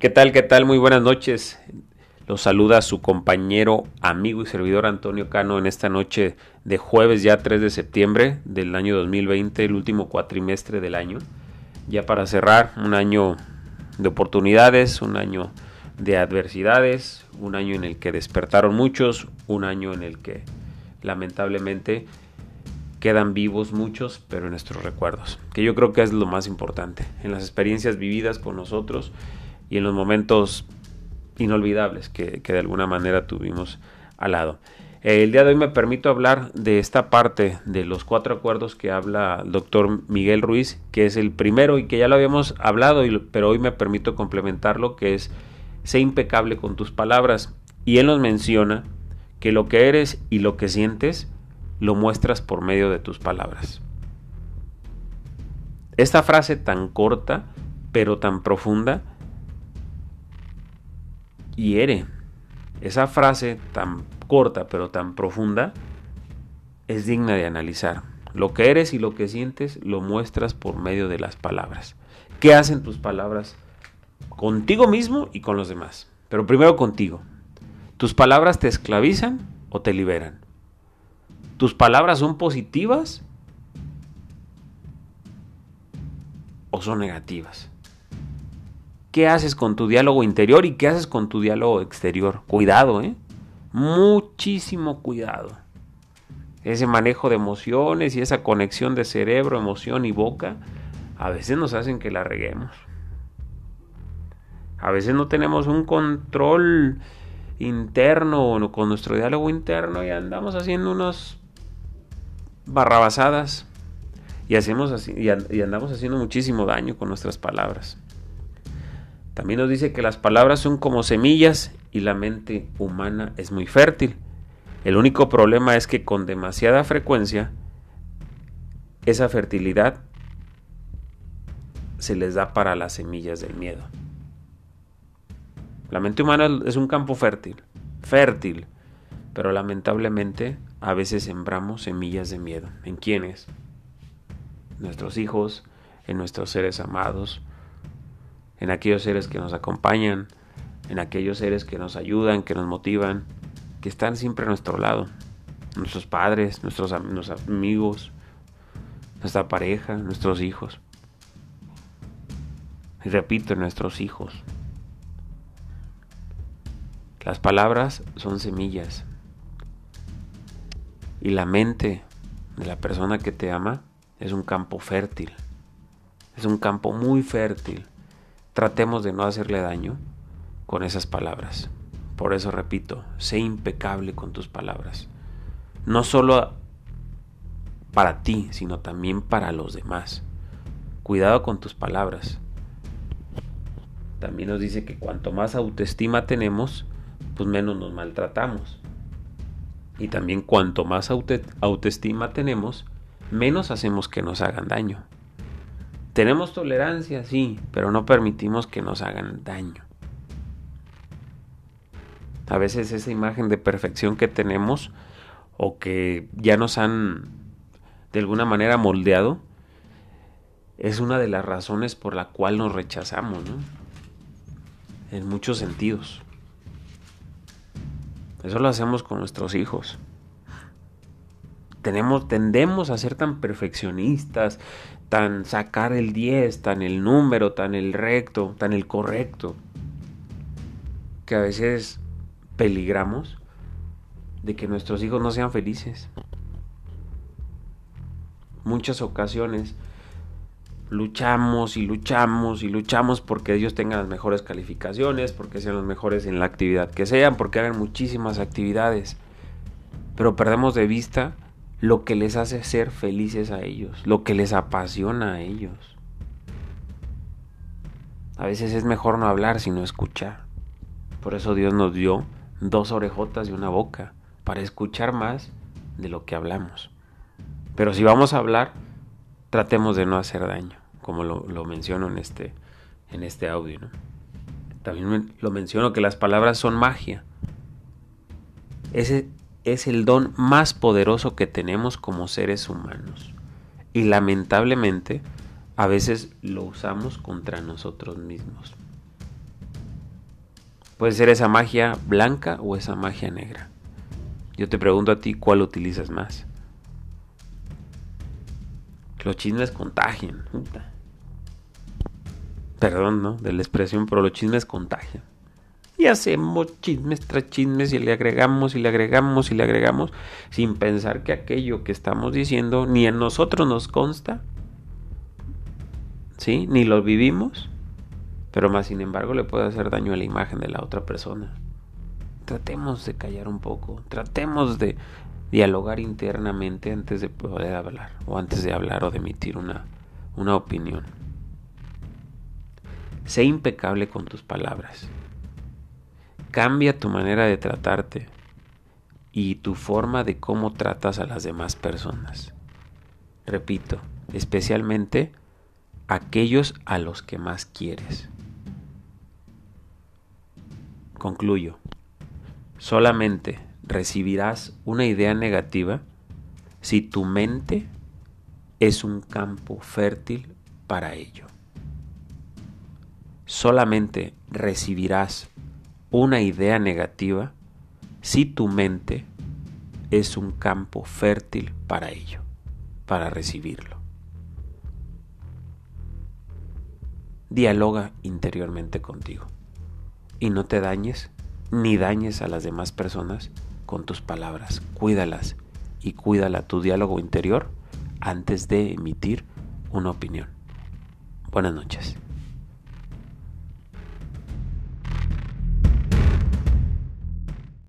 ¿Qué tal? ¿Qué tal? Muy buenas noches. Los saluda su compañero, amigo y servidor Antonio Cano en esta noche de jueves ya 3 de septiembre del año 2020, el último cuatrimestre del año. Ya para cerrar un año de oportunidades, un año de adversidades, un año en el que despertaron muchos, un año en el que lamentablemente quedan vivos muchos, pero en nuestros recuerdos, que yo creo que es lo más importante, en las experiencias vividas con nosotros y en los momentos inolvidables que, de alguna manera tuvimos al lado. El día de hoy me permito hablar de esta parte de los cuatro acuerdos que habla el doctor Miguel Ruiz, que es el primero y que ya lo habíamos hablado, pero hoy me permito complementarlo, que es sé impecable con tus palabras. Y él nos menciona que lo que eres y lo que sientes lo muestras por medio de tus palabras. Esta frase tan corta, pero tan profunda, hiere. Esa frase tan corta pero tan profunda es digna de analizar. Lo que eres y lo que sientes lo muestras por medio de las palabras. ¿Qué hacen tus palabras contigo mismo y con los demás? Pero primero contigo. ¿Tus palabras te esclavizan o te liberan? ¿Tus palabras son positivas o son negativas? Qué haces con tu diálogo interior y qué haces con tu diálogo exterior. Cuidado, ¿eh? Muchísimo cuidado. Ese manejo de emociones y esa conexión de cerebro, emoción y boca, a veces nos hacen que la reguemos. A veces no tenemos un control interno con nuestro diálogo interno y andamos haciendo unos barrabasadas y, hacemos así, y andamos haciendo muchísimo daño con nuestras palabras. También nos dice que las palabras son como semillas y la mente humana es muy fértil. El único problema es que con demasiada frecuencia esa fertilidad se les da para las semillas del miedo. La mente humana es un campo fértil, fértil, pero lamentablemente a veces sembramos semillas de miedo. ¿En quiénes? Nuestros hijos, en nuestros seres amados, en aquellos seres que nos acompañan, en aquellos seres que nos ayudan, que nos motivan, que están siempre a nuestro lado. Nuestros padres, nuestros, amigos, nuestra pareja, nuestros hijos. Y repito, nuestros hijos. Las palabras son semillas. Y la mente de la persona que te ama es un campo fértil. Es un campo muy fértil tratemos de no hacerle daño con esas palabras. Por eso repito, sé impecable con tus palabras. No solo para ti, sino también para los demás. Cuidado con tus palabras. También nos dice que cuanto más autoestima tenemos, pues menos nos maltratamos. Y también cuanto más autoestima tenemos, menos hacemos que nos hagan daño. Tenemos tolerancia, sí, pero no permitimos que nos hagan daño. A veces esa imagen de perfección que tenemos o que ya nos han de alguna manera moldeado es una de las razones por la cual nos rechazamos, ¿no? En muchos sentidos. Eso lo hacemos con nuestros hijos tenemos, tendemos a ser tan perfeccionistas, tan sacar el 10, tan el número, tan el recto, tan el correcto, que a veces peligramos de que nuestros hijos no sean felices. Muchas ocasiones luchamos y luchamos y luchamos porque ellos tengan las mejores calificaciones, porque sean los mejores en la actividad que sean, porque hagan muchísimas actividades. Pero perdemos de vista lo que les hace ser felices a ellos, lo que les apasiona a ellos. A veces es mejor no hablar sino escuchar. Por eso Dios nos dio dos orejotas y una boca, para escuchar más de lo que hablamos. Pero si vamos a hablar, tratemos de no hacer daño, como lo, menciono en este, en este audio. También lo menciono que las palabras son magia. Ese es el don más poderoso que tenemos como seres humanos. Y lamentablemente a veces lo usamos contra nosotros mismos. Puede ser esa magia blanca o esa magia negra. Yo te pregunto a ti cuál utilizas más. Los chismes contagian. Perdón, ¿no? De la expresión, pero los chismes contagian. Y hacemos chismes tras chismes y le agregamos y le agregamos y le agregamos sin pensar que aquello que estamos diciendo ni en nosotros nos consta, ¿sí? Ni lo vivimos, pero más sin embargo le puede hacer daño a la imagen de la otra persona. Tratemos de callar un poco, tratemos de dialogar internamente antes de poder hablar, o antes de hablar o de emitir una, una opinión. Sé impecable con tus palabras. Cambia tu manera de tratarte y tu forma de cómo tratas a las demás personas. Repito, especialmente aquellos a los que más quieres. Concluyo. Solamente recibirás una idea negativa si tu mente es un campo fértil para ello. Solamente recibirás una idea negativa si tu mente es un campo fértil para ello, para recibirlo. Dialoga interiormente contigo y no te dañes ni dañes a las demás personas con tus palabras. Cuídalas y cuídala tu diálogo interior antes de emitir una opinión. Buenas noches.